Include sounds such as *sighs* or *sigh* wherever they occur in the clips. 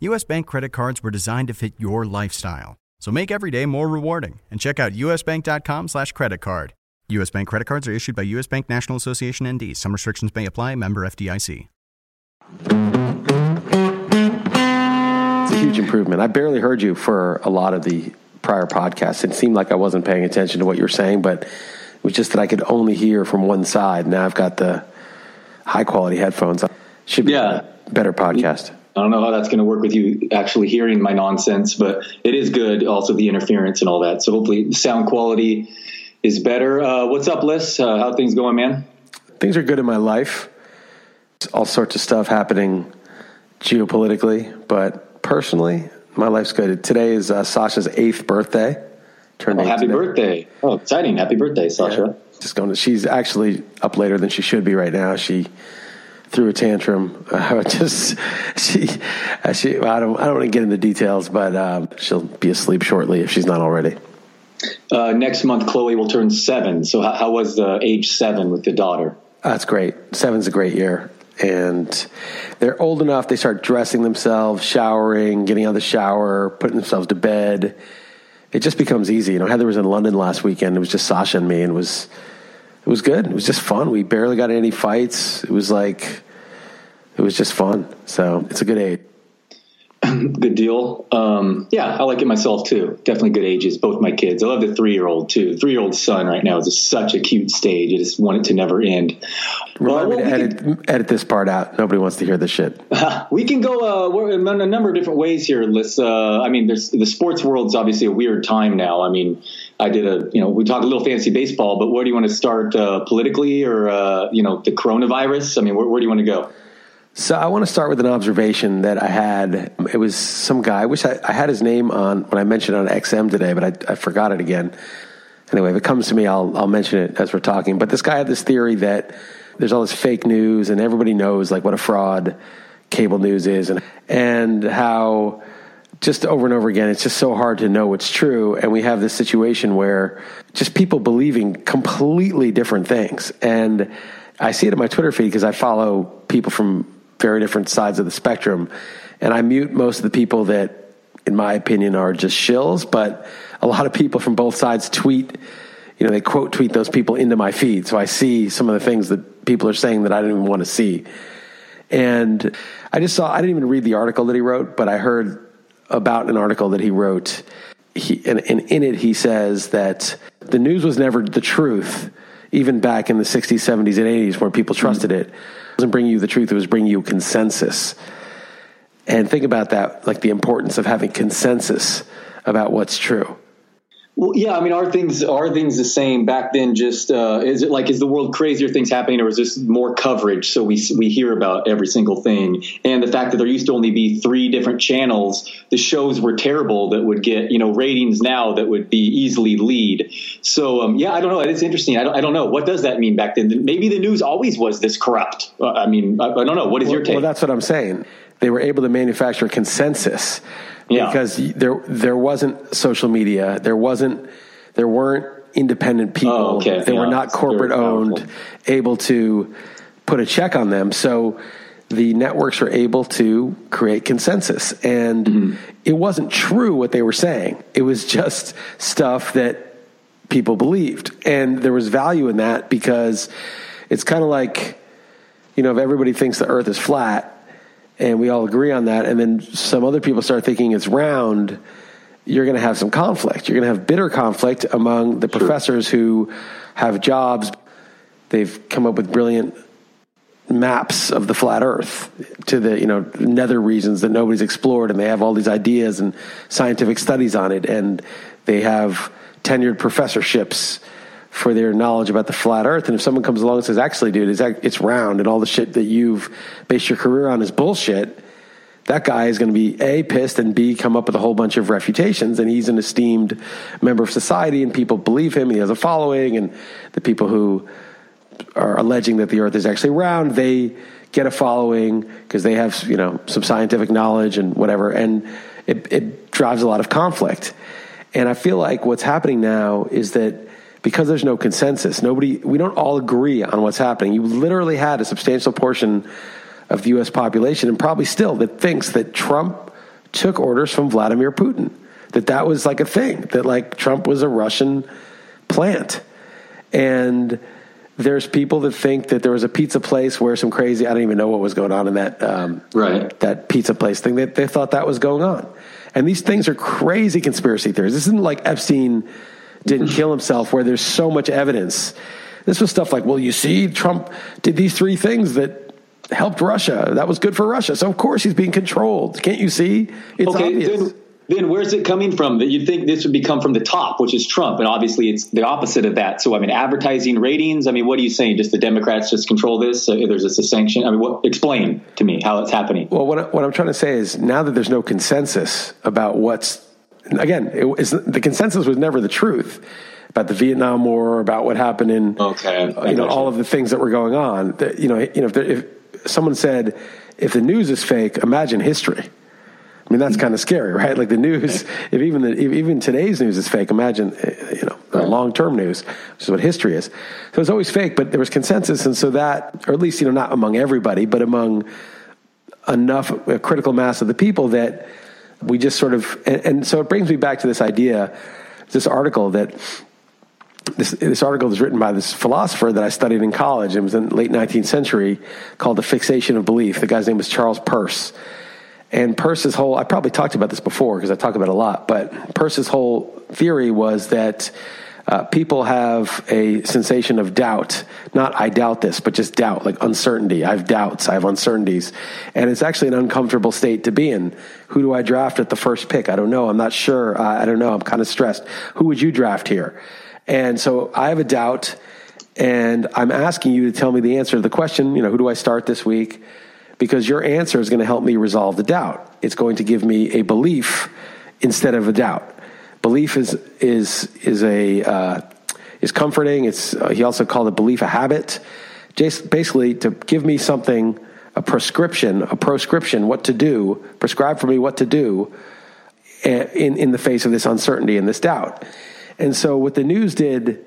US Bank credit cards were designed to fit your lifestyle. So make every day more rewarding and check out usbank.com slash credit card. US Bank credit cards are issued by US Bank National Association ND. Some restrictions may apply. Member FDIC. It's a huge improvement. I barely heard you for a lot of the prior podcasts. It seemed like I wasn't paying attention to what you were saying, but it was just that I could only hear from one side. Now I've got the high quality headphones. Should be Yeah. a better podcast. I don't know how that's going to work with you actually hearing my nonsense, but it is good. Also, the interference and all that. So hopefully, sound quality is better. Uh, what's up, Liss? Uh, how things going, man? Things are good in my life. All sorts of stuff happening geopolitically, but personally, my life's good. Today is uh, Sasha's eighth birthday. Turned Oh, happy today. birthday! Oh, exciting! Happy birthday, Sasha. Just going. To, she's actually up later than she should be right now. She threw a tantrum. *laughs* Uh, just she, uh, she. I don't. I don't want to get into details, but um, she'll be asleep shortly if she's not already. Uh, next month, Chloe will turn seven. So, how, how was uh, age seven with the daughter? That's great. Seven's a great year. And they're old enough, they start dressing themselves, showering, getting out of the shower, putting themselves to bed. It just becomes easy. You know, Heather was in London last weekend. It was just Sasha and me, and it was was good. It was just fun. We barely got any fights. It was like it was just fun. So it's a good age. *clears throat* Good deal. Um, yeah, I like it myself too. Definitely good ages. Both my kids. I love the three year old too. Three year old son right now is such a cute stage. I just want it to never end. Remind Well, me to edit, edit this part out. Nobody wants to hear this shit. *laughs* We can go uh, in a number of different ways here. Let's. Uh, I mean, there's the sports world's obviously a weird time now. I mean, I did a you know we talked a little fantasy baseball, but where do you want to start uh, politically or uh, you know the coronavirus? I mean, where, where do you want to go? So I want to start with an observation that I had. It was some guy. I wish I, I had his name on when I mentioned on XM today, but I, I forgot it again. Anyway, if it comes to me, I'll I'll mention it as we're talking. But this guy had this theory that there's all this fake news, and everybody knows like what a fraud cable news is, and and how just over and over again, it's just so hard to know what's true. And we have this situation where just people believing completely different things. And I see it in my Twitter feed because I follow people from very different sides of the spectrum. And I mute most of the people that, in my opinion, are just shills. But a lot of people from both sides tweet, you know, they quote tweet those people into my feed. So I see some of the things that people are saying that I didn't even want to see. And I just saw, I didn't even read the article that he wrote, but I heard about an article that he wrote. He, and, and in it, he says that the news was never the truth, even back in the 60s, 70s, and 80s, where people hmm. trusted it. It wasn't bringing you the truth, it was bringing you consensus. And think about that, like the importance of having consensus about what's true. Well, yeah, I mean, are things are things the same back then? Just uh, is it like is the world crazier things happening, or is this more coverage so we we hear about every single thing? And the fact that there used to only be three different channels, the shows were terrible that would get you know ratings now that would be easily lead. So um, yeah, I don't know. It's interesting. I don't, I don't know what does that mean back then. Maybe the news always was this corrupt. Uh, I mean, I, I don't know. What is your take? Well, that's what I'm saying. They were able to manufacture consensus Yeah. because there there wasn't social media, there wasn't there weren't independent people, Oh, okay. they were not corporate owned, able to put a check on them. So the networks were able to create consensus, and Mm-hmm. it wasn't true what they were saying. It was just stuff that people believed, and there was value in that because it's kind of like you know if everybody thinks the Earth is flat and we all agree on that, and then some other people start thinking it's round, you're going to have some conflict. You're going to have bitter conflict among the sure. professors who have jobs. They've come up with brilliant maps of the flat earth to the you know nether regions that nobody's explored and they have all these ideas and scientific studies on it and they have tenured professorships for their knowledge about the flat earth. And if someone comes along and says actually dude it's, it's round and all the shit that you've based your career on is bullshit that guy is going to be a pissed and b come up with a whole bunch of refutations. And he's an esteemed member of society and people believe him. And he has a following. And the people who are alleging that the Earth is actually round, they get a following because they have you know some scientific knowledge and whatever, and it, it drives a lot of conflict. And I feel like what's happening now is that because there's no consensus, nobody, we don't all agree on what's happening. You literally had a substantial portion of the U.S. population, and probably still, that thinks that Trump took orders from Vladimir Putin. That that was like a thing. That like Trump was a Russian plant, and there's people that think that there was a pizza place where some crazy I don't even know what was going on in that um, right that pizza place thing. They, they thought that was going on, and these things are crazy conspiracy theories. This isn't like Epstein didn't kill himself, where there's so much evidence. This was stuff like, well, you see, Trump did these three things that helped Russia. That was good for Russia. So of course he's being controlled. Can't you see? It's okay, obvious. Then- then where's it coming from that you'd think this would become from the top, which is Trump? And obviously it's the opposite of that. So, I mean, advertising ratings, I mean, what are you saying? Just the Democrats just control this? Uh, there's just a sanction? I mean, what, explain to me how it's happening. Well, what, I, what I'm trying to say is now that there's no consensus about what's, again, it, the consensus was never the truth about the Vietnam War, about what happened in, okay, you know, all of the things that were going on. That, you know, you know, if, there, if someone said, if the news is fake, imagine history I mean, that's kind of scary, right? Like the news, if even the, if even today's news is fake, imagine, eh, you know, right. long term news, which is what history is. So it's always fake, but there was consensus. And so that, or at least, you know, not among everybody, but among enough, a critical mass of the people that we just sort of, and, and so it brings me back to this idea, this article that this, this article was written by this philosopher that I studied in college. It was in the late 19th century called The Fixation of Belief. The guy's name was Charles Peirce. And Peirce's whole, I probably talked about this before because I talk about it a lot, but Peirce's whole theory was that uh, people have a sensation of doubt. Not I doubt this, but just doubt, like uncertainty. I have doubts, I have uncertainties. And it's actually an uncomfortable state to be in. Who do I draft at the first pick? I don't know. I'm not sure. Uh, I don't know. I'm kind of stressed. Who would you draft here? And so I have a doubt, and I'm asking you to tell me the answer to the question, you know, who do I start this week? because your answer is going to help me resolve the doubt. It's going to give me a belief instead of a doubt. Belief is is is a uh, is comforting. It's uh, he also called it belief a habit. Just basically to give me something, a prescription, a proscription, what to do, prescribe for me what to do eh, in in the face of this uncertainty and this doubt. And so what the news did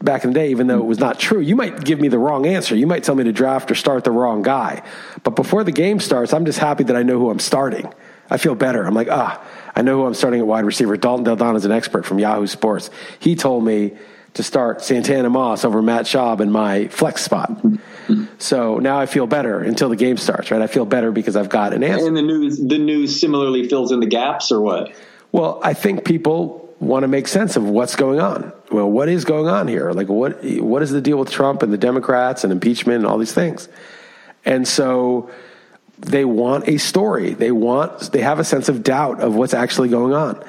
back in the day, even though it was not true. You might give me the wrong answer. You might tell me to draft or start the wrong guy. But before the game starts, I'm just happy that I know who I'm starting. I feel better. I'm like, ah, I know who I'm starting at wide receiver. Dalton Del Don is an expert from Yahoo Sports. He told me to start Santana Moss over Matt Schaub in my flex spot. So now I feel better until the game starts, right? I feel better because I've got an answer. And the news, the news similarly fills in the gaps, or what? Well, I think people want to make sense of what's going on. Well, what is going on here? Like, what what is the deal with Trump and the Democrats and impeachment and all these things? And so they want a story. They want they have a sense of doubt of what's actually going on,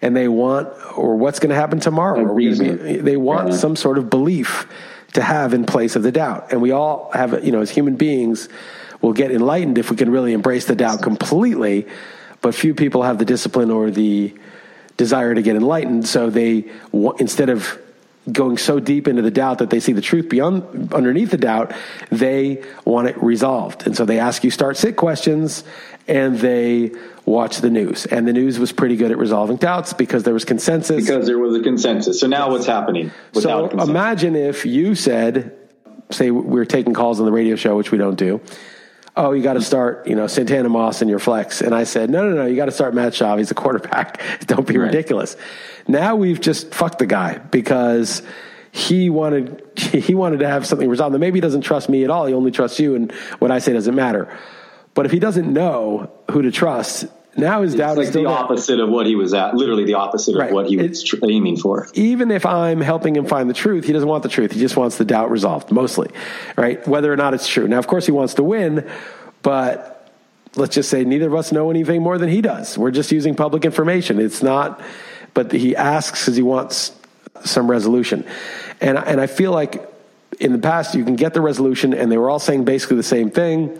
and they want or what's going to happen tomorrow. Be, they want yeah. some sort of belief to have in place of the doubt. And we all have, you know, as human beings, will get enlightened if we can really embrace the doubt completely. But few people have the discipline or the desire to get enlightened. So they, instead of going so deep into the doubt that they see the truth beyond underneath the doubt, they want it resolved. And so they ask you start sit questions and they watch the news. And the news was pretty good at resolving doubts because there was consensus. Because there was a consensus. So now what's happening? So consensus? imagine if you said, say we are taking calls on the radio show, which we don't do oh, you got to start, you know, Santana Moss in your flex. And I said, no, no, no, you got to start Matt Schaub. He's a quarterback. *laughs* Don't be right. ridiculous. Now we've just fucked the guy because he wanted *laughs* he wanted to have something resolved. Now maybe he doesn't trust me at all. He only trusts you, and what I say doesn't matter. But if he doesn't know who to trust, now his doubt like is still the there. opposite of what he was at. Literally the opposite Right. of what he was tr- aiming for. even if I'm helping him find the truth, he doesn't want the truth. He just wants the doubt resolved, mostly, right? Whether or not it's true. Now, of course, he wants to win, but let's just say neither of us know anything more than he does. We're just using public information. It's not, but he asks because he wants some resolution. And, and I feel like in the past, you can get the resolution, and they were all saying basically the same thing.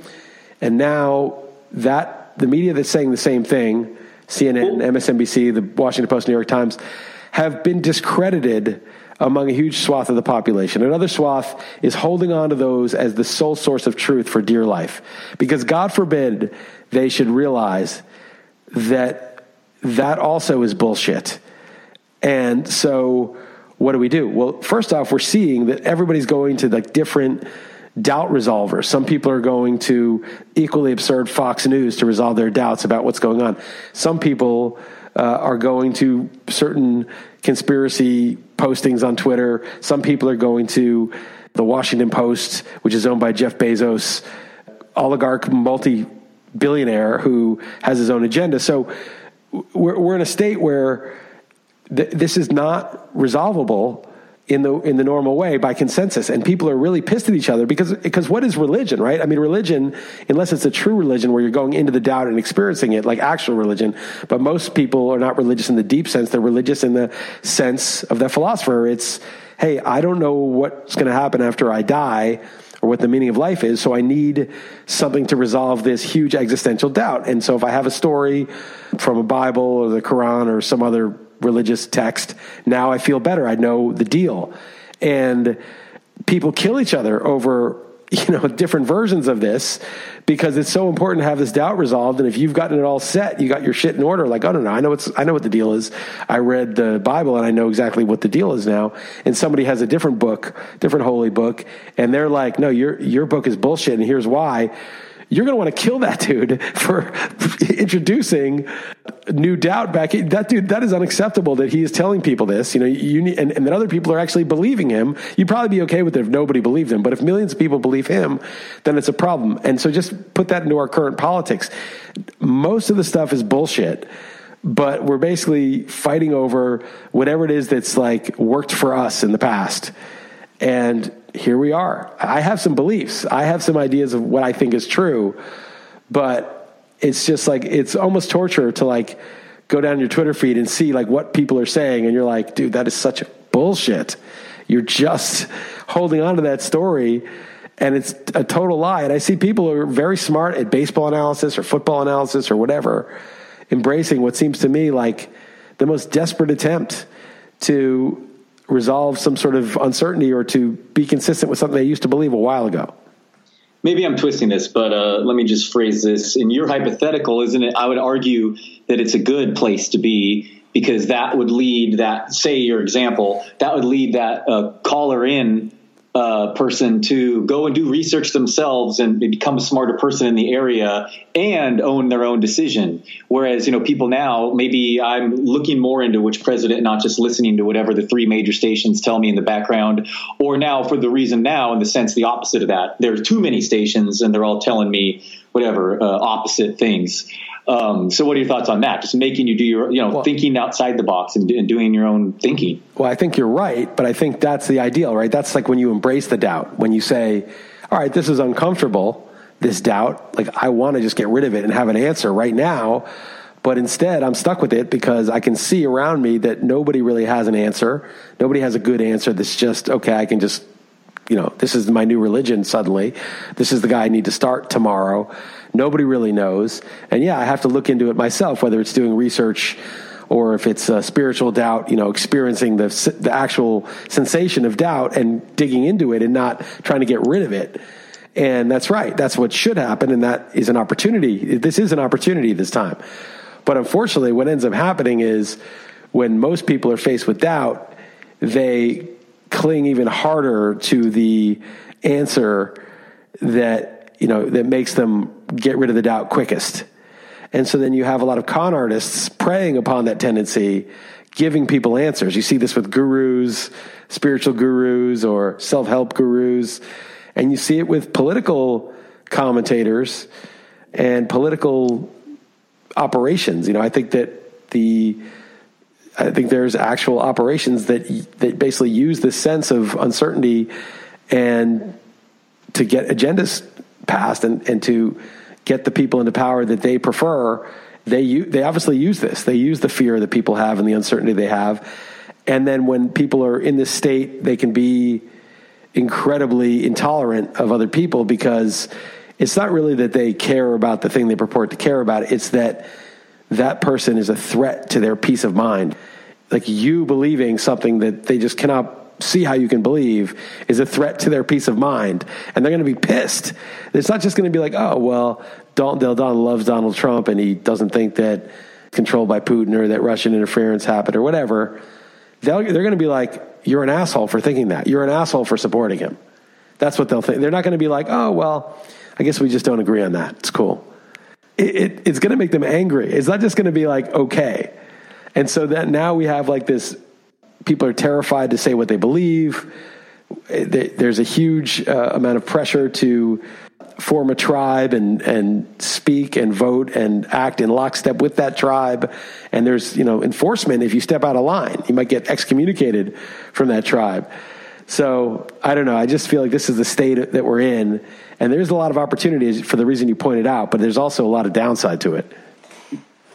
And now that the media that's saying the same thing, CNN, MSNBC, the Washington Post, New York Times, have been discredited among a huge swath of the population. Another swath is holding on to those as the sole source of truth for dear life. Because God forbid they should realize that that also is bullshit. And so what do we do? Well, first off, we're seeing that everybody's going to like different doubt resolvers. Some people are going to equally absurd Fox News to resolve their doubts about what's going on. Some people uh, are going to certain conspiracy postings on Twitter. Some people are going to the Washington Post, which is owned by Jeff Bezos, oligarch multi billionaire who has his own agenda. So we're, we're in a state where th- this is not resolvable in the in the normal way by consensus and people are really pissed at each other because because what is religion right i mean religion unless it's a true religion where you're going into the doubt and experiencing it like actual religion but most people are not religious in the deep sense they're religious in the sense of the philosopher it's hey i don't know what's going to happen after i die or what the meaning of life is. So I need something to resolve this huge existential doubt. And so if I have a story from a Bible or the Quran or some other religious text, now I feel better. I know the deal. And people kill each other over *laughs* you know different versions of this because it's so important to have this doubt resolved and if you've gotten it all set you got your shit in order like oh no no i know what's i know what the deal is i read the bible and i know exactly what the deal is now and somebody has a different book different holy book and they're like no your your book is bullshit and here's why you're going to want to kill that dude for introducing new doubt back. That dude, that is unacceptable that he is telling people this. You know, you need, and, and that other people are actually believing him. You'd probably be okay with it if nobody believed him. But if millions of people believe him, then it's a problem. And so just put that into our current politics. Most of the stuff is bullshit. But we're basically fighting over whatever it is that's like worked for us in the past. And here we are. I have some beliefs. I have some ideas of what I think is true, but it's just like it's almost torture to like go down your Twitter feed and see like what people are saying and you're like, dude, that is such bullshit. You're just holding on to that story and it's a total lie. And I see people who are very smart at baseball analysis or football analysis or whatever embracing what seems to me like the most desperate attempt to resolve some sort of uncertainty or to be consistent with something they used to believe a while ago. maybe I'm twisting this, but uh, let me just phrase this. In your hypothetical, isn't it? I would argue that it's a good place to be because that would lead that, say, your example, that would lead that uh, caller in uh, person to go and do research themselves and become a smarter person in the area and own their own decision. Whereas, you know, people now, maybe I'm looking more into which president, not just listening to whatever the three major stations tell me in the background, or now for the reason now, in the sense the opposite of that. There are too many stations and they're all telling me whatever uh, opposite things. Um, so, what are your thoughts on that? Just making you do your, you know, Well- thinking outside the box and, and doing your own thinking. Well, I think you're right, but I think that's the ideal, right? That's like when you embrace the doubt, when you say, all right, this is uncomfortable, this doubt. Like, I want to just get rid of it and have an answer right now. But instead, I'm stuck with it because I can see around me that nobody really has an answer. Nobody has a good answer that's just, okay, I can just, you know, this is my new religion suddenly. This is the guy I need to start tomorrow. Nobody really knows. And yeah, I have to look into it myself, whether it's doing research or if it's spiritual doubt, you know, experiencing the, the actual sensation of doubt and digging into it and not trying to get rid of it. And that's right. That's what should happen. And that is an opportunity. This is an opportunity this time. But unfortunately, what ends up happening is when most people are faced with doubt, they cling even harder to the answer that, you know, that makes them get rid of the doubt quickest. And so then you have a lot of con artists preying upon that tendency, giving people answers. You see this with gurus, spiritual gurus, or self help gurus. And you see it with political commentators and political operations. You know, I think that the I think there's actual operations that that basically use this sense of uncertainty and to get agendas passed and, and to get the people into power that they prefer. They they obviously use this. They use the fear that people have and the uncertainty they have. And then when people are in this state, they can be incredibly intolerant of other people because it's not really that they care about the thing they purport to care about. It's that that person is a threat to their peace of mind. Like you believing something that they just cannot see how you can believe is a threat to their peace of mind. And they're going to be pissed. It's not just going to be like, oh, well, Dalton Del Don loves Donald Trump and he doesn't think that controlled by Putin or that Russian interference happened or whatever. They'll, they're going to be like, you're an asshole for thinking that. You're an asshole for supporting him. That's what they'll think. They're not going to be like, oh, well, I guess we just don't agree on that. It's cool. It, it, it's going to make them angry. It's not just going to be like, okay. And so that now we have like this people are terrified to say what they believe. There's a huge uh, amount of pressure to form a tribe and and speak and vote and act in lockstep with that tribe. And there's you know enforcement if you step out of line, you might get excommunicated from that tribe. So I don't know. I just feel like this is the state that we're in, and there's a lot of opportunities for the reason you pointed out, but there's also a lot of downside to it.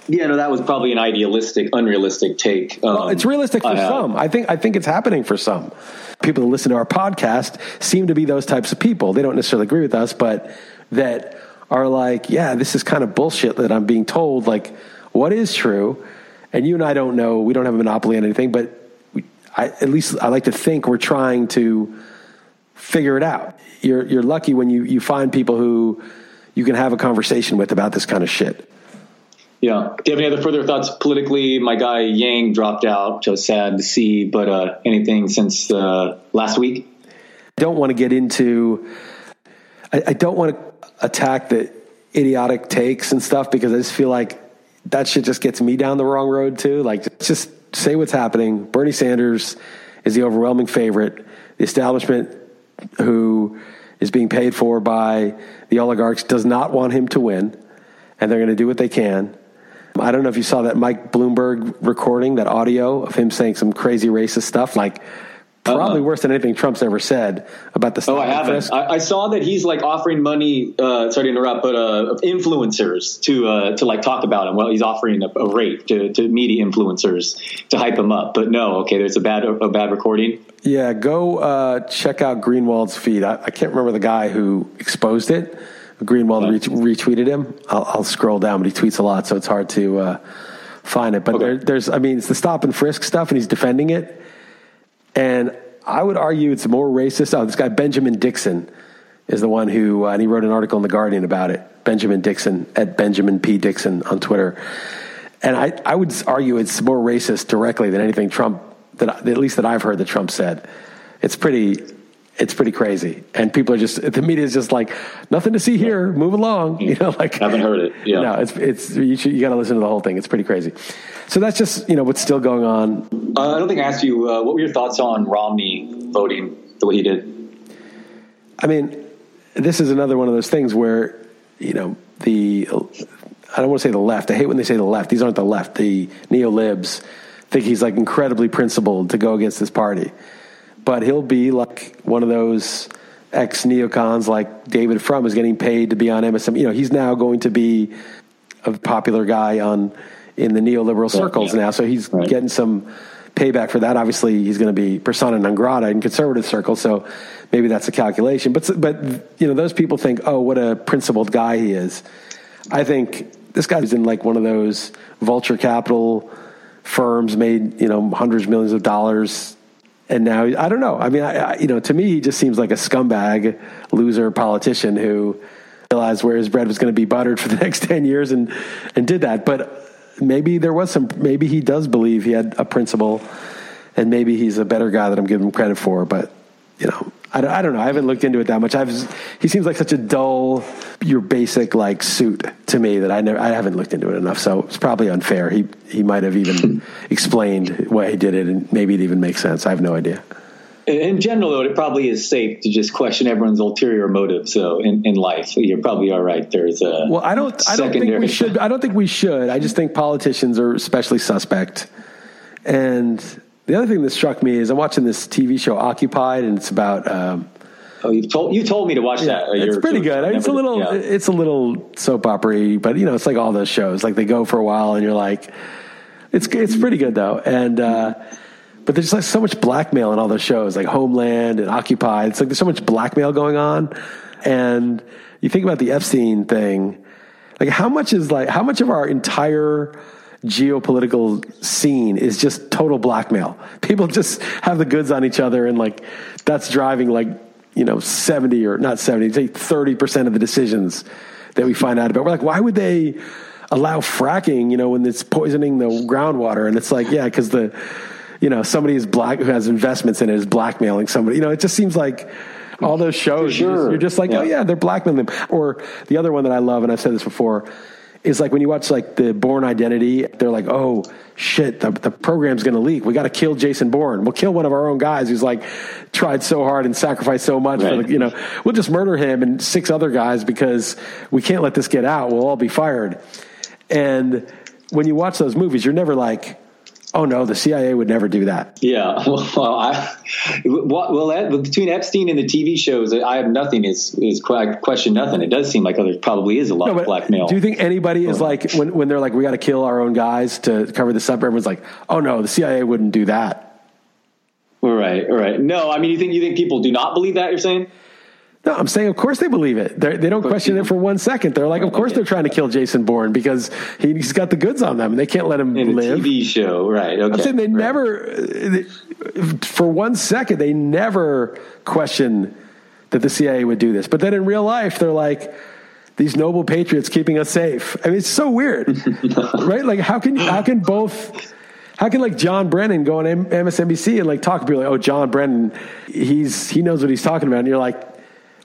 Yeah, no, that was probably an idealistic, unrealistic take. Um, well, it's realistic for I some. I think I think it's happening for some. People who listen to our podcast seem to be those types of people. They don't necessarily agree with us, but that are like, yeah, this is kind of bullshit that I'm being told. Like, what is true? And you and I don't know. We don't have a monopoly on anything, but we, I, at least I like to think we're trying to figure it out. You're you're lucky when you you find people who you can have a conversation with about this kind of shit. Yeah. Do you have any other further thoughts politically? My guy Yang dropped out, which was sad to see. But uh, anything since uh, last week? I don't want to get into. I, I don't want to attack the idiotic takes and stuff because I just feel like that shit just gets me down the wrong road too. Like, just say what's happening. Bernie Sanders is the overwhelming favorite. The establishment, who is being paid for by the oligarchs, does not want him to win, and they're going to do what they can. I don't know if you saw that Mike Bloomberg recording, that audio of him saying some crazy racist stuff, like probably uh worse than anything Trump's ever said about the. Oh, I haven't. I, I, saw that he's like offering money. Uh, sorry to interrupt, but uh, influencers to uh, to like talk about him. Well, he's offering a, a rate to, to media influencers to hype him up. But no, okay, there's a bad a bad recording. Yeah, go uh, check out Greenwald's feed. I, I can't remember the guy who exposed it Greenwald retweeted him. I'll, I'll, scroll down, but he tweets a lot, so it's hard to uh, find it. But okay. there, there's, I mean, it's the stop and frisk stuff, and he's defending it. And I would argue it's more racist. Oh, this guy Benjamin Dixon is the one who, uh, and he wrote an article in the Guardian about it. Benjamin Dixon at Benjamin P Dixon on Twitter. And I, I would argue it's more racist directly than anything Trump that at least that I've heard that Trump said. It's pretty it's pretty crazy. And people are just the media is just like nothing to see here. Move along. *laughs* You know, like I haven't heard it. Yeah, no, it's it's you, you got to listen to the whole thing. It's pretty crazy. So that's just you know what's still going on. Uh, I don't think I asked you uh, what were your thoughts on Romney voting the way he did. I mean, this is another one of those things where you know the I don't want to say the left. I hate when they say the left. These aren't the left. The neo libs think he's like incredibly principled to go against this party but he'll be like one of those ex neocons like David Frum is getting paid to be on MSM. You know, he's now going to be a popular guy on in the neoliberal circles yeah. now, so he's right. getting some payback for that. Obviously, he's going to be persona non grata in conservative circles, so maybe that's a calculation. But but you know, those people think, oh, what a principled guy he is. I think this guy's in like one of those vulture capital firms, made you know hundreds of millions of dollars and now I don't know. I mean, I, I, you know, to me, he just seems like a scumbag, loser politician who realized where his bread was going to be buttered for the *laughs* next ten years and and did that. But maybe there was some. Maybe he does believe he had a principle, and maybe he's a better guy that I'm giving him credit for. But you know, I, I don't know. I haven't looked into it that much. I've he seems like such a dull, your basic like suit to me that I never I haven't looked into it enough. So it's probably unfair. He he might have even *laughs* explained why he did it, and maybe it even makes sense. I have no idea. in general, though, it probably is safe to just question everyone's ulterior motive. So in, in life, you're probably all right. There's a well, I don't, I don't think we should. I don't think we should. I just think politicians are especially suspect. And the other thing that struck me is I'm watching this TV show Occupied, and it's about. Um, Oh, you told you told me to watch yeah, that. It's pretty good. It's a little yeah. it's a little soap opera but you know, it's like all those shows. Like they go for a while, and you're like, it's it's pretty good though. And uh, but there's like so much blackmail in all those shows, like Homeland and Occupied. It's like there's so much blackmail going on, and you think about the Epstein thing. Like how much is like how much of our entire geopolitical scene is just total blackmail. People just have the goods on each other, and like that's driving like you know, 70 or not 70, say 30% of the decisions that we find out about. We're like, why would they allow fracking, you know, when it's poisoning the groundwater? And it's like, yeah, because the, you know, somebody is black who has investments in it is blackmailing somebody. You know, it just seems like all those shows, sure. you're, just, you're, just, like, oh, yeah. oh yeah, they're blackmailing them. Or the other one that I love, and I've said this before, is like when you watch like the Bourne Identity, they're like, oh shit, the, the program's going to leak. We got to kill Jason Bourne. We'll kill one of our own guys who's like tried so hard and sacrificed so much. Right. For the, you know, we'll just murder him and six other guys because we can't let this get out. We'll all be fired. And when you watch those movies, you're never like, Oh no, the CIA would never do that. Yeah, *laughs* well, I, well, between Epstein and the TV shows, I have nothing. Is is I question nothing. It does seem like there probably is a lot no, of blackmail. Do you think anybody is like when when they're like, we got to kill our own guys to cover this up? Everyone's like, oh no, the CIA wouldn't do that. Right, right. No, I mean, you think you think people do not believe that? You're saying? No, I'm saying, of course they believe it. They're, they do not question it for one second. They're like, of course they're trying to kill Jason Bourne because he, has got the goods on them, and they can't let him In live. A TV show, right? Okay. I'm saying they right. never, for one second, they never question that the CIA would do this. But then in real life, they're like, these noble patriots keeping us safe. I mean, it's so weird, *laughs* right? Like, how can how can both? How can like John Brennan go on MSNBC and like talk to people like, oh, John Brennan, he's he knows what he's talking about, and you're like,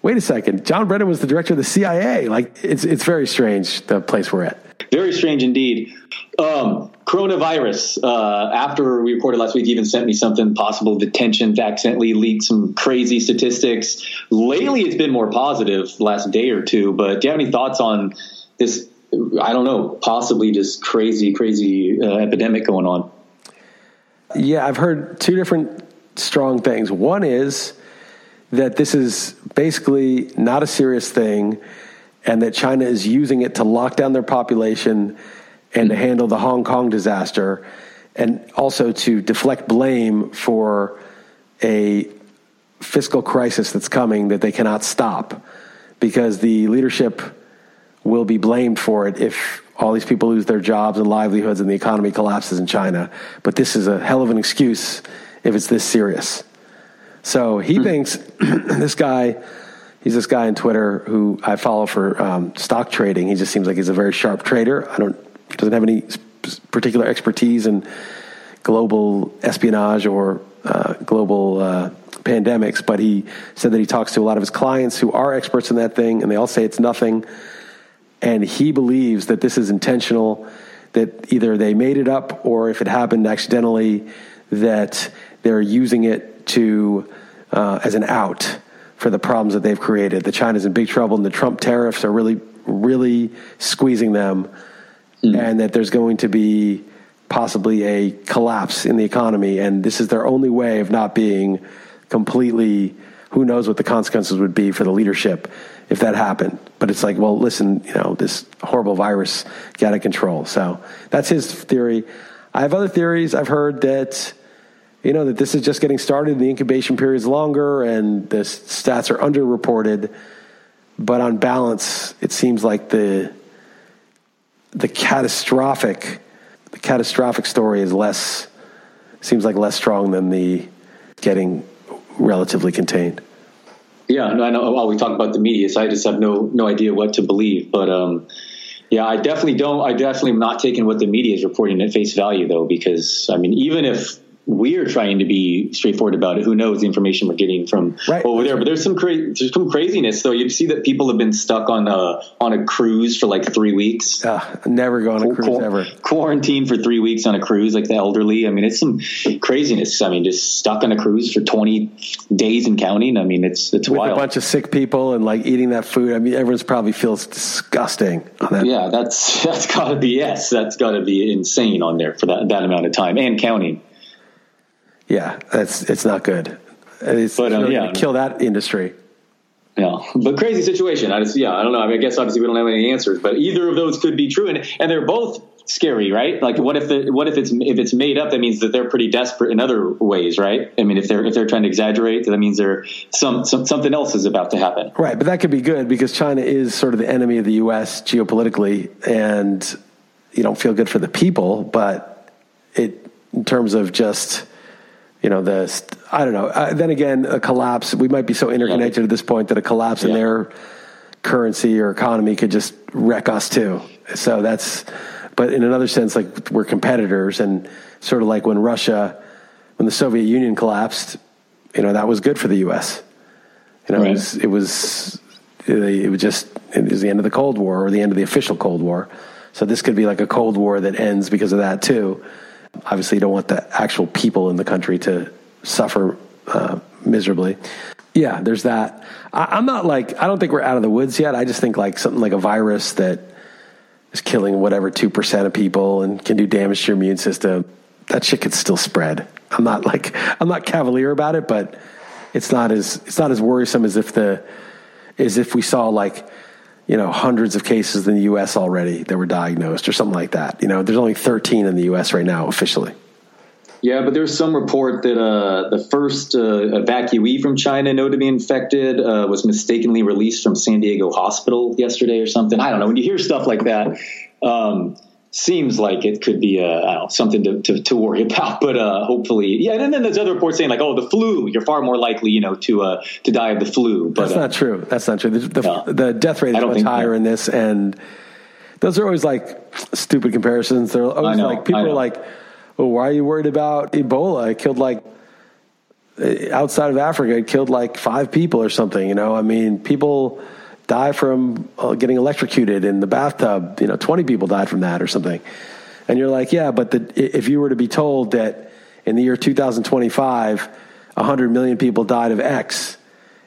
wait a second, John Brennan was the director of the CIA. Like, it's it's very strange the place we're at. Very strange indeed. Um, coronavirus. Uh, after we recorded last week, even sent me something possible detention, accidentally leaked some crazy statistics. Lately, it's been more positive last day or two. But do you have any thoughts on this? I don't know, possibly just crazy, crazy uh, epidemic going on. Yeah, I've heard two different strong things. One is that this is basically not a serious thing and that China is using it to lock down their population and to mm-hmm. handle the Hong Kong disaster and also to deflect blame for a fiscal crisis that's coming that they cannot stop because the leadership will be blamed for it if all these people lose their jobs and livelihoods and the economy collapses in China. But this is a hell of an excuse if it's this serious. So he mm-hmm. thinks *clears throat* this guy, he's this guy on Twitter who I follow for um, stock trading. He just seems like he's a very sharp trader. I don't doesn't have any particular expertise in global espionage or uh, global uh, pandemics, but he said that he talks to a lot of his clients who are experts in that thing, and they all say it's nothing. And he believes that this is intentional, that either they made it up or if it happened accidentally, that they're using it to uh, as an out for the problems that they've created. The China's in big trouble, and the Trump tariffs are really, really squeezing them, mm. and that there's going to be possibly a collapse in the economy, and this is their only way of not being completely. Who knows what the consequences would be for the leadership if that happened? But it's like, well, listen, you know, this horrible virus got out of control. So that's his theory. I have other theories. I've heard that you know, that this is just getting started, the incubation period is longer, and the stats are underreported. But on balance, it seems like the the catastrophic the catastrophic story is less seems like less strong than the getting relatively contained. Yeah, no, I know. Well, we talk about the media, so I just have no no idea what to believe. But um, yeah, I definitely don't. I definitely am not taking what the media is reporting at face value, though, because I mean, even if we're trying to be straightforward about it. Who knows the information we're getting from right. over there? But there's some cra- there's some craziness. though. you see that people have been stuck on a on a cruise for like three weeks. Uh, never go on a cruise Qu- ever. Quarantine for three weeks on a cruise, like the elderly. I mean, it's some craziness. I mean, just stuck on a cruise for 20 days and counting. I mean, it's it's With wild. A bunch of sick people and like eating that food. I mean, everyone's probably feels disgusting. That. Yeah, that's *laughs* that's got to be yes, that's got to be insane on there for that that amount of time and counting. Yeah, that's it's not good. It's but, um, yeah, kill that industry. Yeah, but crazy situation. I just yeah, I don't know. I, mean, I guess obviously we don't have any answers, but either of those could be true, and and they're both scary, right? Like, what if the, what if it's if it's made up? That means that they're pretty desperate in other ways, right? I mean, if they're if they're trying to exaggerate, that means they're some, some something else is about to happen, right? But that could be good because China is sort of the enemy of the U.S. geopolitically, and you don't feel good for the people, but it in terms of just you know the I don't know. Uh, then again, a collapse. We might be so interconnected yeah. at this point that a collapse yeah. in their currency or economy could just wreck us too. So that's. But in another sense, like we're competitors, and sort of like when Russia, when the Soviet Union collapsed, you know that was good for the U.S. You know, right. it was it was it was just it was the end of the Cold War or the end of the official Cold War. So this could be like a Cold War that ends because of that too. Obviously, you don't want the actual people in the country to suffer uh, miserably. Yeah, there's that. I, am not like, I don't think we're out of the woods yet. I just think like something like a virus that is killing whatever 2% of people and can do damage to your immune system, that shit could still spread. I'm not like, *laughs* I'm not cavalier about it, but it's not as, it's not as worrisome as if the, as if we saw like, you know, hundreds of cases in the U.S. already that were diagnosed or something like that. You know, there's only 13 in the U.S. right now officially. Yeah, but there's some report that uh, the first uh, evacuee from China known to be infected uh, was mistakenly released from San Diego Hospital yesterday or something. I don't know. When you hear stuff like that, um, seems like it could be uh, know, something to, to, to, worry *laughs* about. But uh, hopefully, yeah. And then there's other reports saying like, oh, the flu. You're far more likely, you know, to uh, to die of the flu. But that's not uh, true. That's not true. The, the, the death rate is much higher so. in this, and those are always like stupid comparisons. They're always know, like people are like, oh, why are you worried about Ebola? It killed like outside of Africa, it killed like five people or something. You know, I mean, people die from uh, getting electrocuted in the bathtub. You know, 20 people died from that or something. And you're like, yeah, but the, if you were to be told that in the year 2025, 100 million people died of X,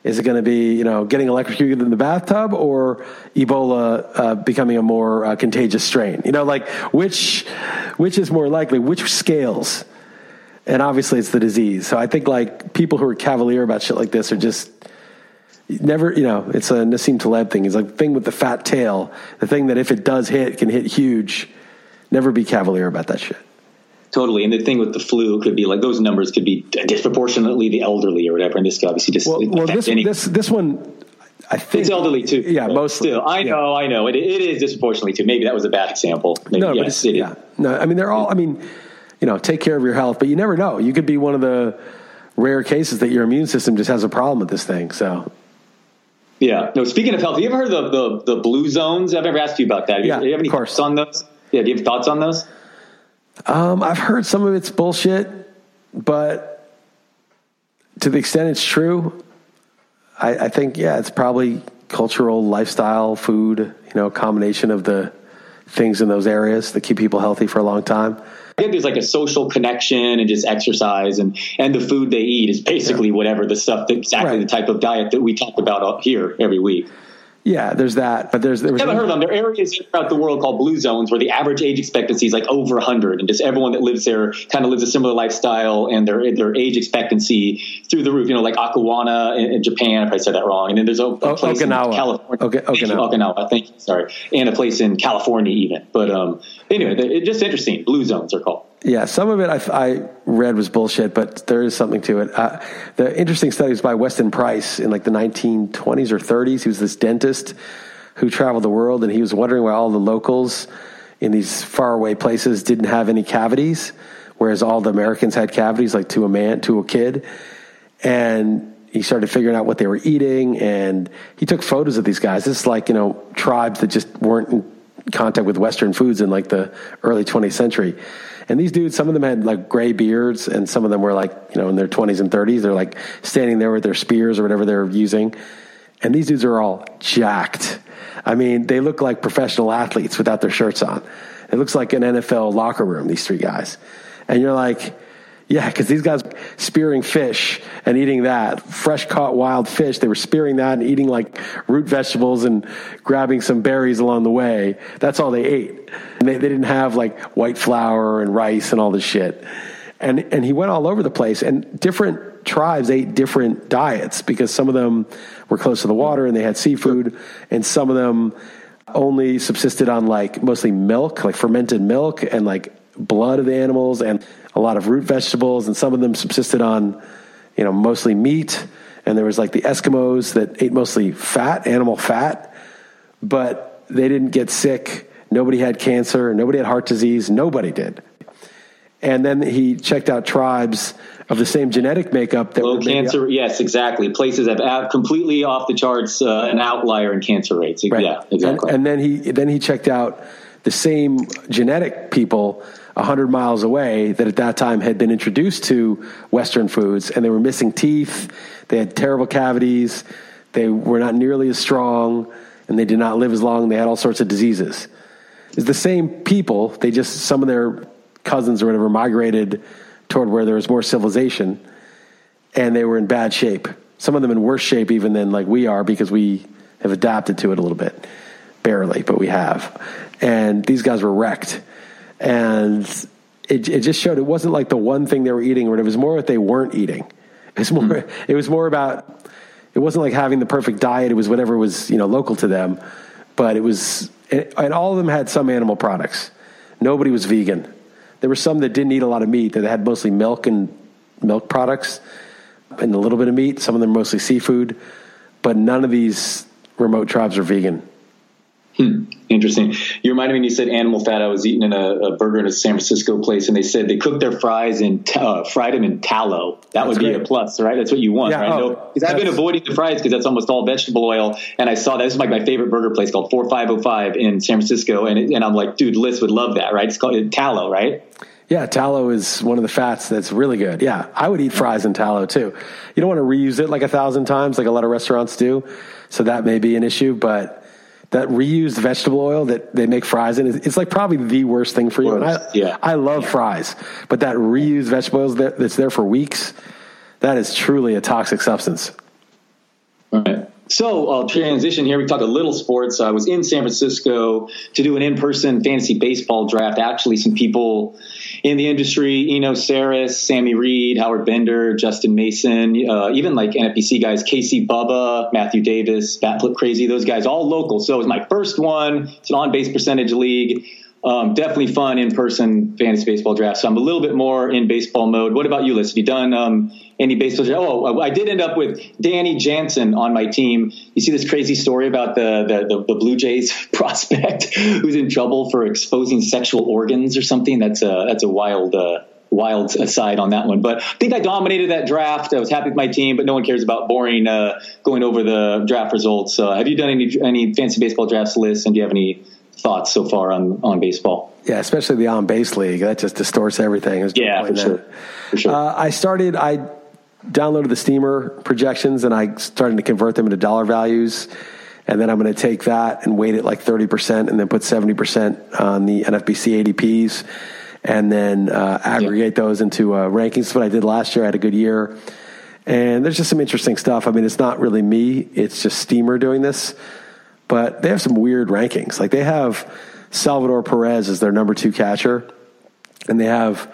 is it going to be, you know, getting electrocuted in the bathtub or Ebola uh, becoming a more uh, contagious strain? You know, like which, which is more likely? Which scales? And obviously, it's the disease. So I think like people who are cavalier about shit like this are just never, you know, it's a Nassim Taleb thing. It's like the thing with the fat tail, the thing that if it does hit, can hit huge. Never be cavalier about that shit. Totally. And the thing with the flu could be like those numbers could be disproportionately the elderly or whatever. And this could obviously just well, well this, this this one I think it's elderly too. Yeah, mostly. Still, I know. I know. It, it is disproportionately too. Maybe that was a bad example. Maybe, no, yes, but yeah. No, I mean they're all. I mean, you know, take care of your health, but you never know. You could be one of the rare cases that your immune system just has a problem with this thing. So yeah. No. Speaking of health, have you ever heard of the the, the blue zones? I've never asked you about that. Have yeah, you, have any of course. thoughts on those? Yeah. Do you have thoughts on those? Um, I've heard some of it's bullshit, but to the extent it's true, I, I think yeah, it's probably cultural, lifestyle, food. You know, combination of the things in those areas that keep people healthy for a long time. I think there's like a social connection and just exercise and and the food they eat is basically yeah. whatever the stuff that exactly right. the type of diet that we talk about up here every week. Yeah, there's that, but there's there was haven't heard of them. There are areas throughout the world called blue zones where the average age expectancy is like over 100, and just everyone that lives there kind of lives a similar lifestyle, and their their age expectancy through the roof. You know, like Okuwana in, in Japan. If I said that wrong, and then there's a, a place Okinawa. in California. Okay, Okinawa. Okinawa. Thank you. Sorry, and a place in California even. But um, anyway, it's just interesting. Blue zones are called. Yeah, some of it I, I, read was bullshit, but there is something to it. Uh, the interesting studies by Weston Price in like the 1920s or 30s. He was this dentist who traveled the world, and he was wondering why all the locals in these faraway places didn't have any cavities, whereas all the Americans had cavities, like to a man, to a kid. And he started figuring out what they were eating, and he took photos of these guys. This is like you know tribes that just weren't in contact with Western foods in like the early 20th century And these dudes, some of them had like gray beards, and some of them were like, you know, in their 20s and 30s. They're like standing there with their spears or whatever they're using. And these dudes are all jacked. I mean, they look like professional athletes without their shirts on. It looks like an NFL locker room, these three guys. And you're like, yeah, because these guys spearing fish and eating that fresh caught wild fish. They were spearing that and eating like root vegetables and grabbing some berries along the way. That's all they ate. And they, they didn't have like white flour and rice and all this shit. And and he went all over the place. And different tribes ate different diets because some of them were close to the water and they had seafood, and some of them only subsisted on like mostly milk, like fermented milk and like blood of the animals and a lot of root vegetables, and some of them subsisted on, you know, mostly meat. And there was like the Eskimos that ate mostly fat, animal fat, but they didn't get sick. Nobody had cancer. Nobody had heart disease. Nobody did. And then he checked out tribes of the same genetic makeup that low cancer. yes, exactly. Places have completely off the charts, uh, an outlier in cancer rates. Right. Yeah, exactly. And, and, then he then he checked out the same genetic people 100 miles away that at that time had been introduced to Western foods and they were missing teeth, they had terrible cavities, they were not nearly as strong, and they did not live as long. They had all sorts of diseases. It's the same people, they just, some of their cousins or whatever migrated toward where there was more civilization and they were in bad shape. Some of them in worse shape even than like we are because we have adapted to it a little bit. Barely, but we have. And these guys were wrecked and it, it just showed it wasn't like the one thing they were eating, but it was more what they weren't eating. It was more. Mm. *laughs* It was more about. It wasn't like having the perfect diet. It was whatever was you know local to them, but it was, and all of them had some animal products. Nobody was vegan. There were some that didn't eat a lot of meat. That had mostly milk and milk products, and a little bit of meat. Some of them mostly seafood, but none of these remote tribes are vegan. Hmm. Interesting. You reminded me when you said animal fat. I was eating in a, a, burger in a San Francisco place, and they said they cooked their fries in uh, fried them in tallow. That that's would great. be a plus, right? That's what you want, yeah, right? Because oh, I've been avoiding the fries because that's almost all vegetable oil. And I saw that this is like my favorite burger place called Four Five Hundred oh Five in San Francisco, and it, and I'm like, dude, Liss would love that, right? It's called tallow, right? Yeah, tallow is one of the fats that's really good. Yeah, I would eat fries in tallow too. You don't want to reuse it like a thousand times, like a lot of restaurants do. So that may be an issue, but that reused vegetable oil that they make fries in, it's like probably the worst thing for you. And I, yeah. I love yeah. fries, but that reused vegetable oil that's there for weeks, that is truly a toxic substance. All right. So I'll transition here. We talked a little sports. I was in San Francisco to do an in-person fantasy baseball draft. Actually, some people in the industry, Eno Sarris, Sammy Reed, Howard Bender, Justin Mason, uh, even like NFBC guys, Casey Bubba, Matthew Davis, Batflip Crazy, those guys, all local. So it was my first one. It's an on-base percentage league. Um, definitely fun in-person fantasy baseball draft. So I'm a little bit more in baseball mode. What about you, Liss? Have you done um, any baseball? Draft? Oh, I did end up with Danny Jansen on my team. You see this crazy story about the the, the, the Blue Jays *laughs* prospect who's in trouble for exposing sexual organs or something. That's a that's a wild. Uh, wild aside on that one. But I think I dominated that draft. I was happy with my team, but no one cares about boring uh, going over the draft results. Uh, have you done any any fantasy baseball drafts Liss? And do you have any thoughts so far on on baseball. Yeah, especially the on base league that just distorts everything. Yeah, for sure. for sure. Uh, I started. I downloaded the Steamer projections and I started to convert them into dollar values. And then I'm going to take that and weight it like 30% and then put 70% on the NFBC ADPs and then uh, aggregate yeah. those into uh, rankings. That's what I did last year. I had a good year. And there's just some interesting stuff. I mean, it's not really me, it's just Steamer doing this but they have some weird rankings. Like they have Salvador Perez as their number two catcher, and they have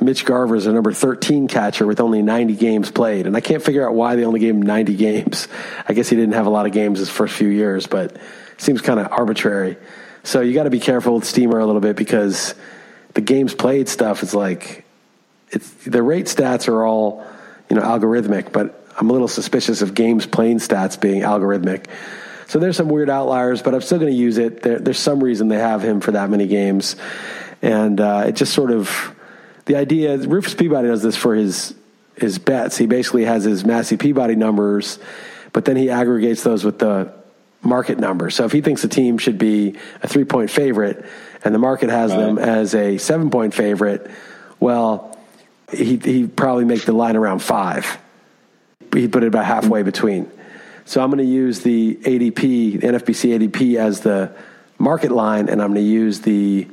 Mitch Garver as their number 13 catcher with only 90 games played. And I can't figure out why they only gave him 90 games. I guess he didn't have a lot of games his first few years, but seems kind of arbitrary. So you got to be careful with Steamer a little bit because the games played stuff is like it's the rate stats are all you know algorithmic, but I'm a little suspicious of games playing stats being algorithmic. So there's some weird outliers, but I'm still going to use it. There, there's some reason they have him for that many games, and uh, it just sort of the idea. Rufus Peabody does this for his his bets. He basically has his Massey Peabody numbers, but then he aggregates those with the market number. So if he thinks a team should be a three point favorite and the market has right. them as a seven point favorite, well, he he probably make the line around five. He'd put it about halfway between. So I'm going to use the ADP, NFBC ADP as the market line, and I'm going to use the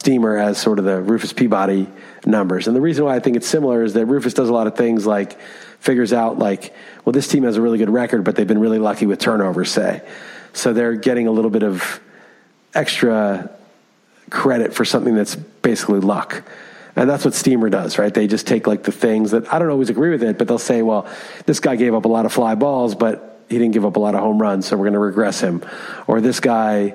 Steamer as sort of the Rufus Peabody numbers. And the reason why I think it's similar is that Rufus does a lot of things like figures out like, well, this team has a really good record, but they've been really lucky with turnovers, say. So they're getting a little bit of extra credit for something that's basically luck. And that's what Steamer does, right? They just take like the things that I don't always agree with it, but they'll say, well, this guy gave up a lot of fly balls, but he didn't give up a lot of home runs, so we're going to regress him. Or this guy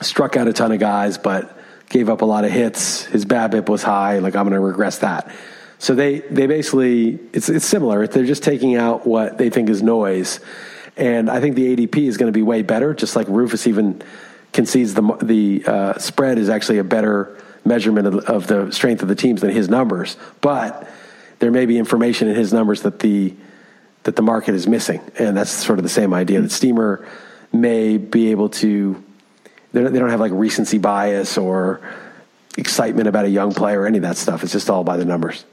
struck out a ton of guys, but gave up a lot of hits. His BABIP was high. Like I'm going to regress that. So they they basically it's it's similar. They're just taking out what they think is noise, and I think the ADP is going to be way better. Just like Rufus even concedes the the uh, spread is actually a better measurement of, of the strength of the teams than his numbers. But there may be information in his numbers that the that the market is missing, and that's sort of the same idea that Steamer may be able to. They don't have like recency bias or excitement about a young player or any of that stuff. It's just all by the numbers.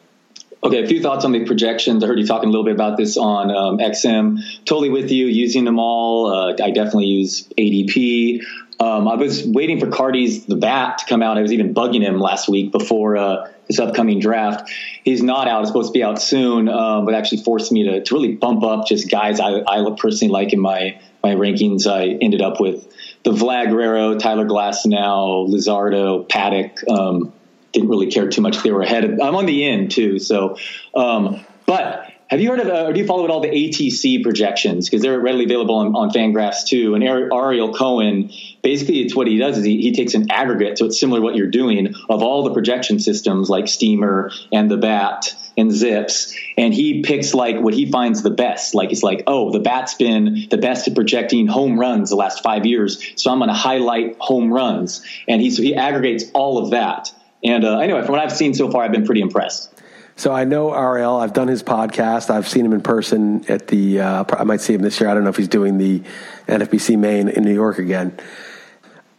Okay, a few thoughts on the projections. I heard you talking a little bit about this on um, XM. Totally with you, using them all. Uh, I definitely use ADP. Um, I was waiting for Carty's the bat to come out. I was even bugging him last week before uh, this upcoming draft. He's not out. It's supposed to be out soon, um, but actually forced me to, to really bump up just guys I, I personally like in my my rankings. I ended up with the Vlad Guerrero, Tyler Glasnow, Luzardo, Paddack. Um, didn't really care too much. They were ahead. Of, I'm on the end too. So, um, but have you heard of, uh, or do you follow at all the ATC projections? Because they're readily available on, on Fangraphs too. And Ariel Cohen, basically, it's what he does is he, he takes an aggregate, so it's similar to what you're doing, of all the projection systems like Steamer and the Bat and Zips, and he picks like what he finds the best. Like it's like, oh, the Bat's been the best at projecting home runs the last five years, so I'm going to highlight home runs. And he so he aggregates all of that. And uh, anyway, from what I've seen so far, I've been pretty impressed. So I know Ariel. I've done his podcast. I've seen him in person at the. Uh, I might see him this year. I don't know if he's doing the NFBC main in New York again.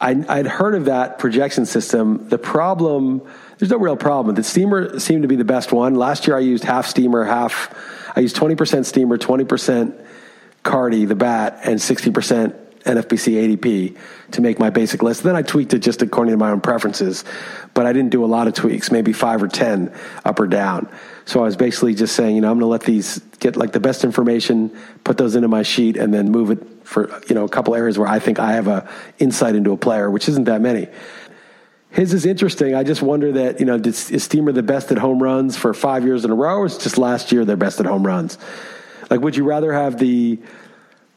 I, would heard of that projection system. The problem, there's no real problem. The steamer seemed to be the best one. Last year I used half steamer, half. I used 20% steamer, 20% Carty, the bat, and 60% NFBC ADP to make my basic list. Then I tweaked it just according to my own preferences, but I didn't do a lot of tweaks, maybe five or 10 up or down. So I was basically just saying, you know, I'm going to let these get like the best information, put those into my sheet, and then move it for, you know, a couple areas where I think I have a insight into a player, which isn't that many. His is interesting. I just wonder that, you know, is Steamer the best at home runs for five years in a row, or is just last year their best at home runs? Like, would you rather have the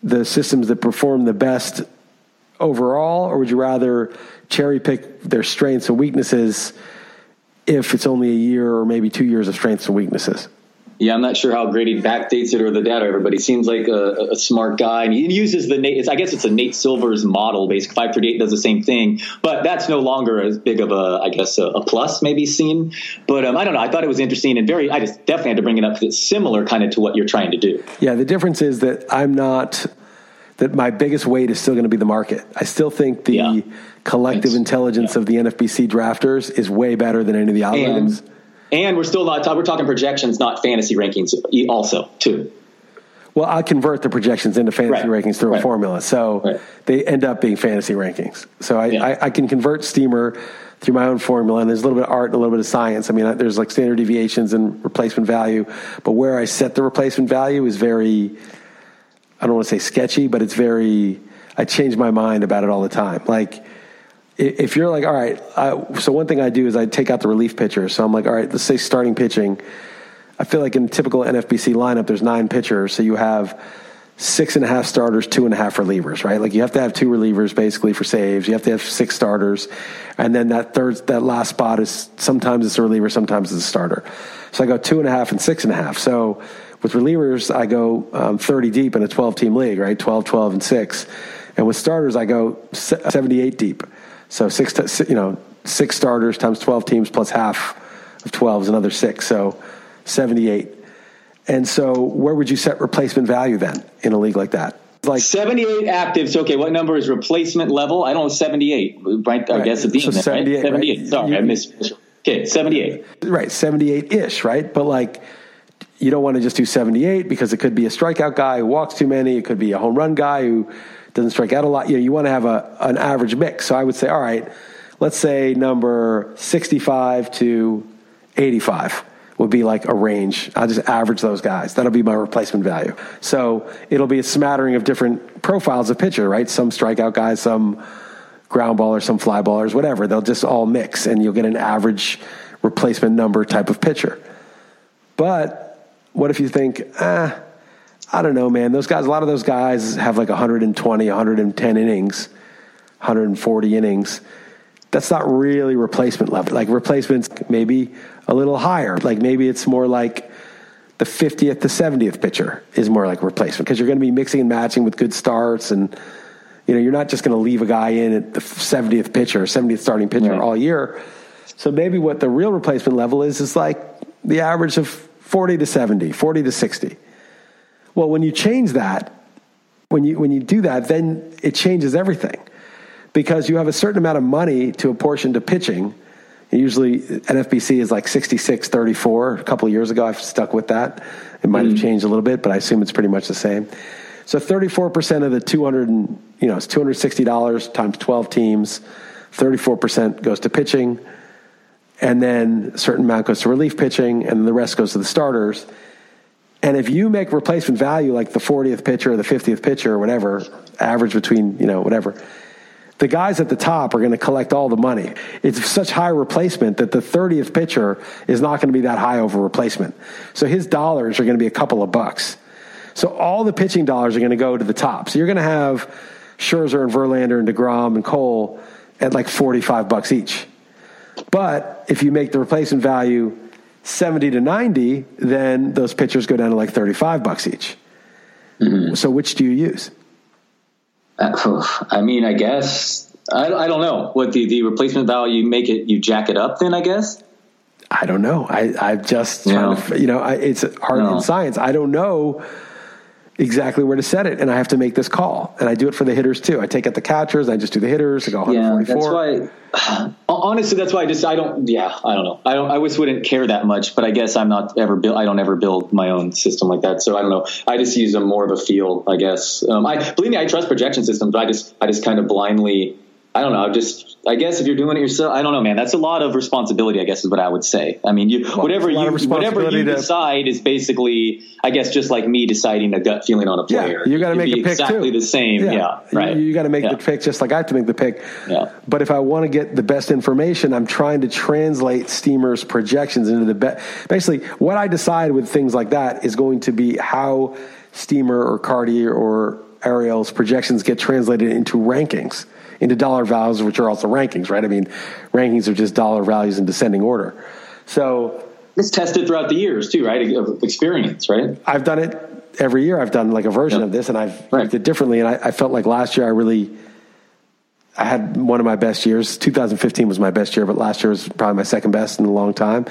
the systems that perform the best overall, or would you rather cherry pick their strengths and weaknesses if it's only a year or maybe two years of strengths and weaknesses? Yeah, I'm not sure how he backdates it or the data, but he seems like a, a smart guy. And he uses the Nate. I guess it's a Nate Silver's model. Basically, 538 does the same thing, but that's no longer as big of a, I guess, a, a plus maybe seen. But um, I don't know. I thought it was interesting and very. I just definitely had to bring it up because it's similar kind of to what you're trying to do. Yeah, the difference is that I'm not. That my biggest weight is still going to be the market. I still think the yeah. collective intelligence yeah. of the NFBC drafters is way better than any of the algorithms. And, and we're still not, we're talking projections, not fantasy rankings also, too. Well, I convert the projections into fantasy right. rankings through right. a formula. So right. they end up being fantasy rankings. So I, yeah. I, I, can convert Steamer through my own formula, and there's a little bit of art and a little bit of science. I mean, there's like standard deviations and replacement value, but where I set the replacement value is very, I don't want to say sketchy, but it's very, I change my mind about it all the time. Like, if you're like, all right, I, so one thing I do is I take out the relief pitcher. So I'm like, all right, let's say starting pitching. I feel like in typical NFBC lineup, there's nine pitchers. So you have six and a half starters, two and a half relievers, right? Like you have to have two relievers basically for saves. You have to have six starters. And then that third, that last spot is sometimes it's a reliever, sometimes it's a starter. So I go two and a half and six and a half. So with relievers, I go um, 30 deep in a 12 team league, right? 12, 12, and six. And with starters, I go 78 deep. So six, you know, six starters times 12 teams plus half of 12 is another six. So 78. And so where would you set replacement value then in a league like that? like 78 actives. Okay, what number is replacement level? I don't know, 78. Right, I guess the So end, 78, right? 78. right? Sorry, You- I missed. Okay, 78. right 78 ish, right? But like you don't want to just do 78 because it could be a strikeout guy who walks too many. It could be a home run guy who doesn't strike out a lot. You know, you want to have a an average mix. So I would say, all right, let's say number 65 to 85 would be like a range. I'll just average those guys. That'll be my replacement value. So it'll be a smattering of different profiles of pitcher, right? Some strikeout guys, some ground ballers, some fly ballers, whatever. They'll just all mix and you'll get an average replacement number type of pitcher. But what if you think, ah, I don't know, man. Those guys, a lot of those guys have like 120, 110 innings, 140 innings. That's not really replacement level. Like replacements maybe a little higher. Like maybe it's more like the 50th to 70th pitcher is more like replacement because you're going to be mixing and matching with good starts and you know you're not just going to leave a guy in at the 70th pitcher 70th starting pitcher Right. all year so maybe what the real replacement level is is like the average of 40 to 70 40 to 60 well when you change that when you when you do that then it changes everything because you have a certain amount of money to apportion to pitching Usually NFBC is like 66 34. A couple of years ago, I've stuck with that. It might have mm. changed a little bit, but I assume it's pretty much the same. So 34% of the 200, and, you know, it's $260 times 12 teams. 34% goes to pitching. And then a certain amount goes to relief pitching, and the rest goes to the starters. And if you make replacement value like the 40th pitcher or the 50th pitcher or whatever, average between, you know, whatever, the guys at the top are going to collect all the money. It's such high replacement that the 30th pitcher is not going to be that high over replacement. So his dollars are going to be a couple of bucks. So all the pitching dollars are going to go to the top. So you're going to have Scherzer and Verlander and DeGrom and Cole at like 45 bucks each. But if you make the replacement value 70 to 90, then those pitchers go down to like 35 bucks each. So which do you use? Uh, I mean, I guess I, I don't know what the, the replacement value make it. You jack it up, then I guess. I don't know. I, I'm just trying Yeah. to, you know, I, it's art No. in science. I don't know exactly where to set it, and I have to make this call. And I do it for the hitters too. I take out the catchers. I just do the hitters. I go Yeah, 144. that's why. *sighs* Honestly, that's why I just I don't. Yeah, I don't know. I don't. I just wouldn't care that much. But I guess I'm not ever build. I don't ever build my own system like that. So I don't know. I just use them more of a feel. I guess. Um, I believe me. I trust projection systems. But I just I just kind of blindly. I don't know. Just I guess if you're doing it yourself, I don't know, man. That's a lot of responsibility. I guess is what I would say. I mean, you whatever a lot you whatever you to- decide is basically, I guess, just like me deciding a gut feeling on a Yeah, player. you got to make a pick exactly too. the same. Yeah, right. You, got to make Yeah. the pick just like I have to make the pick. Yeah. But if I want to get the best information, I'm trying to translate Steamer's projections into the best. Basically, what I decide with things like that is going to be how Steamer or Carty or Ariel's projections get translated into rankings, into dollar values, which are also rankings, right? I mean, rankings are just dollar values in descending order. So It's tested throughout the years too, right? Of experience, right? I've done it every year. I've done like a version Yeah. of this, and I've Right. it differently. And I, I felt like last year I really, I had one of my best years. 2015 was my best year, but last year was probably my second best in a long time.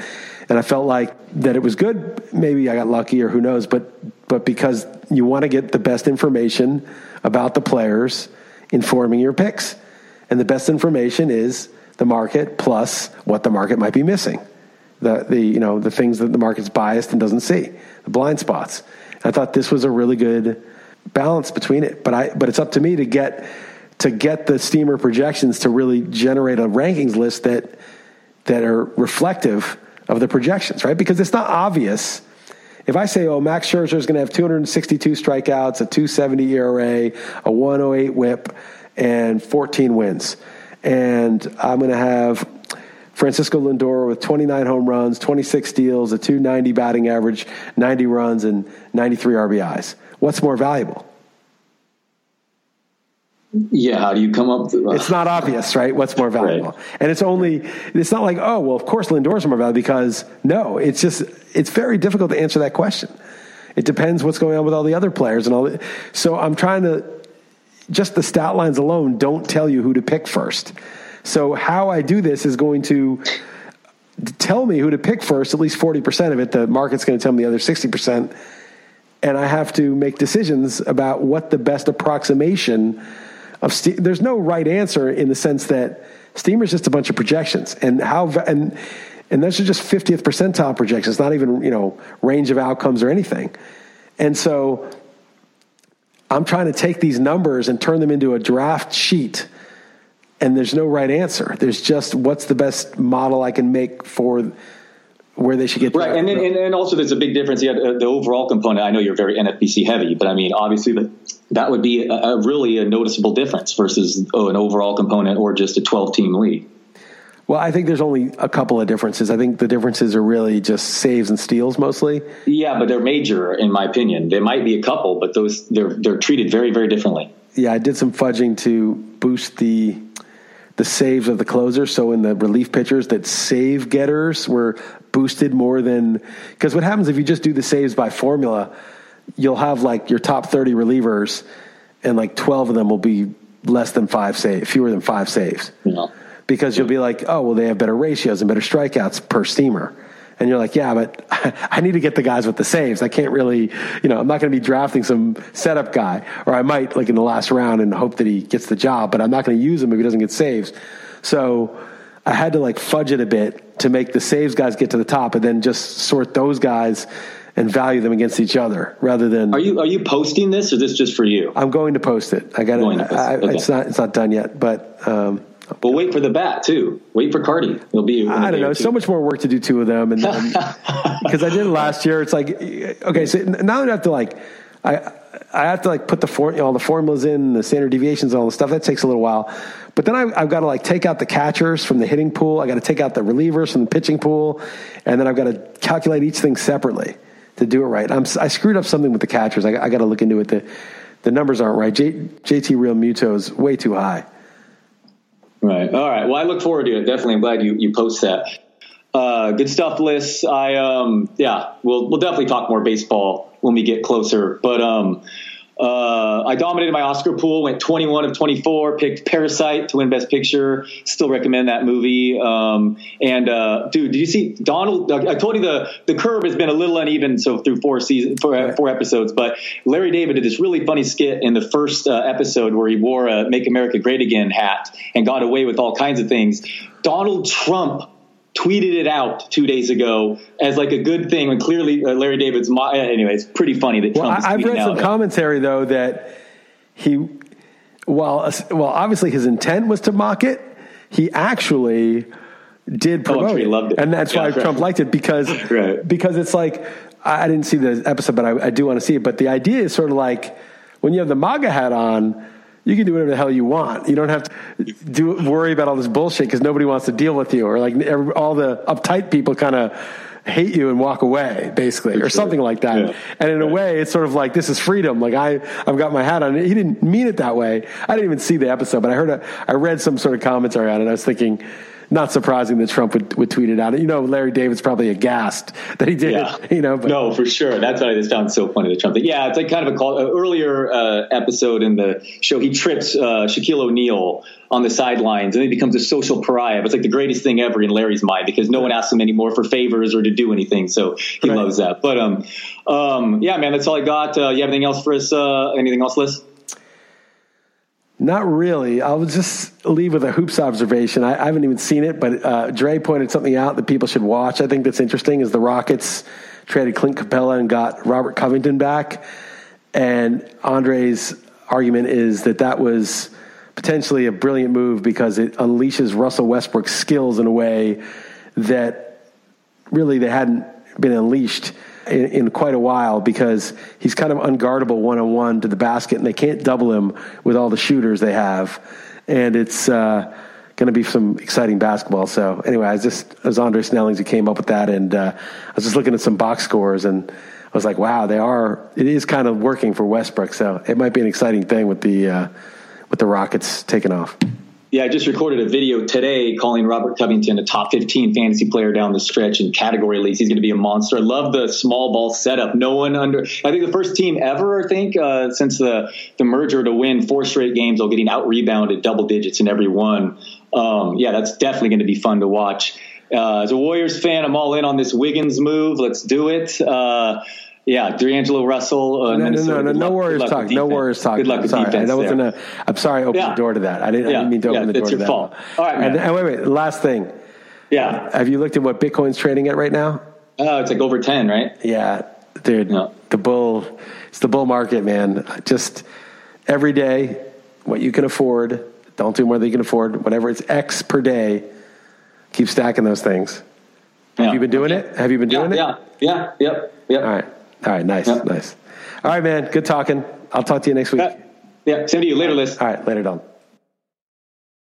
And I felt like that it was good. Maybe I got lucky, or who knows. But but because you want to get the best information about the players, informing your picks, and the best information is the market plus what the market might be missing. The the you know the things that the market's biased and doesn't see the blind spots. I thought this was a really good balance between it but i but it's up to me to get to get the steamer projections to really generate a rankings list that that are reflective of the projections right? Because it's not obvious if I say, oh, Max Scherzer is going to have 262 strikeouts, a 270 ERA, a 108 whip, and 14 wins, and I'm going to have Francisco Lindor with 29 home runs, 26 steals, a 290 batting average, 90 runs, and 93 RBIs. What's more valuable? Yeah. How do you come up? With, uh, It's not obvious, right? What's more valuable? And it's only, it's not like, oh, well, of course Lindor's more valuable because no, it's just, it's very difficult to answer that question. It depends what's going on with all the other players and all. The, so I'm trying to, just the stat lines alone don't tell you who to pick first. So how I do this is going to tell me who to pick first, at least 40% of it. The market's going to tell me the other 60%. and I have to make decisions about what the best approximation of ste- there's no right answer in the sense that steamer is just a bunch of projections. And how and and those are just 50th percentile projections not even you know range of outcomes or anything. And so i'm trying to take these numbers and turn them into a draft sheet and there's no right answer. There's just what's the best model i can make for where they should get right, and then and, and also there's a big difference. Yeah, the overall component. I know you're very NFBC heavy, but I mean, obviously, the, that would be a, a really a noticeable difference versus oh, an overall component or just a 12 team league. Well, I think there's only a couple of differences. I think the differences are really just saves and steals mostly. Yeah, but they're major in my opinion. There might be a couple, but those they're they're treated very very differently. Yeah, I did some fudging to boost the the saves of the closer. So in the relief pitchers, that save getters were boosted more than because what happens if you just do the saves by formula, you'll have like your top thirty relievers, and like twelve of them will be less than five save, fewer than five saves. Yeah. Because you'll be like, oh well, they have better ratios and better strikeouts per steamer. And you're like, yeah, but *laughs* I need to get the guys with the saves. I can't really, you know, I'm not going to be drafting some setup guy, or I might like in the last round and hope that he gets the job, but I'm not going to use him if he doesn't get saves. So I had to like fudge it a bit to make the saves guys get to the top, and then just sort those guys and value them against each other rather than. Are you are you posting this or is this just for you? I'm going to post it. I got it. Okay. It's not it's not done yet, but. Um, well, wait for the bat too. Wait for Carty. It'll be. I don't know. It's so much more work to do two of them, and *laughs* because I did last year, it's like okay. So now I have to like, I I have to like put the for, you know, all the formulas in, the standard deviations, and all the stuff. That takes a little while. But then I, have got to like take out the catchers from the hitting pool. I got to take out the relievers from the pitching pool, and then I've got to calculate each thing separately to do it right. I'm, I screwed up something with the catchers. I, I got to look into it. The the numbers aren't right. J, JT Realmuto is way too high. Right. All right. Well, I look forward to it. Definitely. I'm glad you, you post that. Uh, good stuff, Liss. I, um, yeah, we'll, we'll definitely talk more baseball when we get closer. But, um, uh, I dominated my Oscar pool, went 21 of 24, picked Parasite to win Best Picture. Still recommend that movie. Um, and uh, dude, did you see Donald? I told you the the Curb has been a little uneven so through four seasons, four, four episodes. But Larry David did this really funny skit in the first uh, episode where he wore a "Make America Great Again" hat and got away with all kinds of things. Donald Trump tweeted it out two days ago as like a good thing when clearly uh, Larry David's mo- anyway it's pretty funny that well, I've read some commentary though that he while well obviously his intent was to mock it he actually did oh, promote it. it. and that's yeah, why right. Trump liked it because *laughs* right. because it's like I didn't see the episode but I, I do want to see it but the idea is sort of like when you have the MAGA hat on you can do whatever the hell you want. You don't have to do worry about all this bullshit because nobody wants to deal with you, or like every, all the uptight people kind of hate you and walk away, basically, For or sure. something like that. Yeah. And in a way, it's sort of like this is freedom. Like I, I've got my hat on. He didn't mean it that way. I didn't even see the episode, but I heard, a, I read some sort of commentary on it. I was thinking not surprising that Trump would, would tweet it out. You know, Larry David's probably aghast *laughs* that he did. Yeah. You know, but. no, for sure. That's why this sounds so funny. The Trump thing. Yeah, it's like kind of a call. Uh, earlier uh, episode in the show, he trips uh, Shaquille O'Neal on the sidelines, and he becomes a social pariah. It's like the greatest thing ever in Larry's mind because no one asks him anymore for favors or to do anything. So he right. loves that. But um, um, yeah, man, that's all I got. Uh, you have anything else for us? Uh, anything else, Liss? Not really. I'll just leave with a hoops observation. I, I haven't even seen it, but uh, Dre pointed something out that people should watch. I think that's interesting. Is the Rockets traded Clint Capela and got Robert Covington back, and Andre's argument is that that was potentially a brilliant move because it unleashes Russell Westbrook's skills in a way that really they hadn't been unleashed in, in, quite a while because he's kind of unguardable one on one to the basket, and they can't double him with all the shooters they have. And it's uh, going to be some exciting basketball. So anyway, I was just it was Andre Snellings who came up with that, and uh, I was just looking at some box scores and. I was like, wow, they are. It is kind of working for Westbrook, so it might be an exciting thing with the uh, with the Rockets taking off. Yeah, I just recorded a video today calling Robert Covington a top 15 fantasy player down the stretch in category leagues. He's going to be a monster. I love the small ball setup. No one under, I think the first team ever, I think, uh, since the, the merger to win four straight games while getting out rebounded double digits in every one. Um, yeah, that's definitely going to be fun to watch. Uh, as a Warriors fan, I'm all in on this Wiggins move. Let's do it. Uh, yeah, D'Angelo Russell. Uh, no, no, no, no, no Warriors talk. No Warriors talk. Good luck with defense. I wasn't a, I'm sorry I opened Yeah. the door to that. I didn't, I didn't mean to open Yeah, the door it's your that. fault. All right, and, wait, wait. Last thing. yeah. Have you looked at what Bitcoin's trading at right now? Oh, it's like over ten, right? Yeah, dude. Yeah. The bull. It's the bull market, man. Just every day, what you can afford. Don't do more than you can afford. Whatever it's X per day, keep stacking those things. Yeah. Have you been doing it? Have you been Yeah, doing it? yeah, yeah, yep, yep. All right. All right. Nice. Yeah. Nice. All right, man. Good talking. I'll talk to you next week. Yeah, yeah. Same to you. Later, Liss. All right. Later, Don.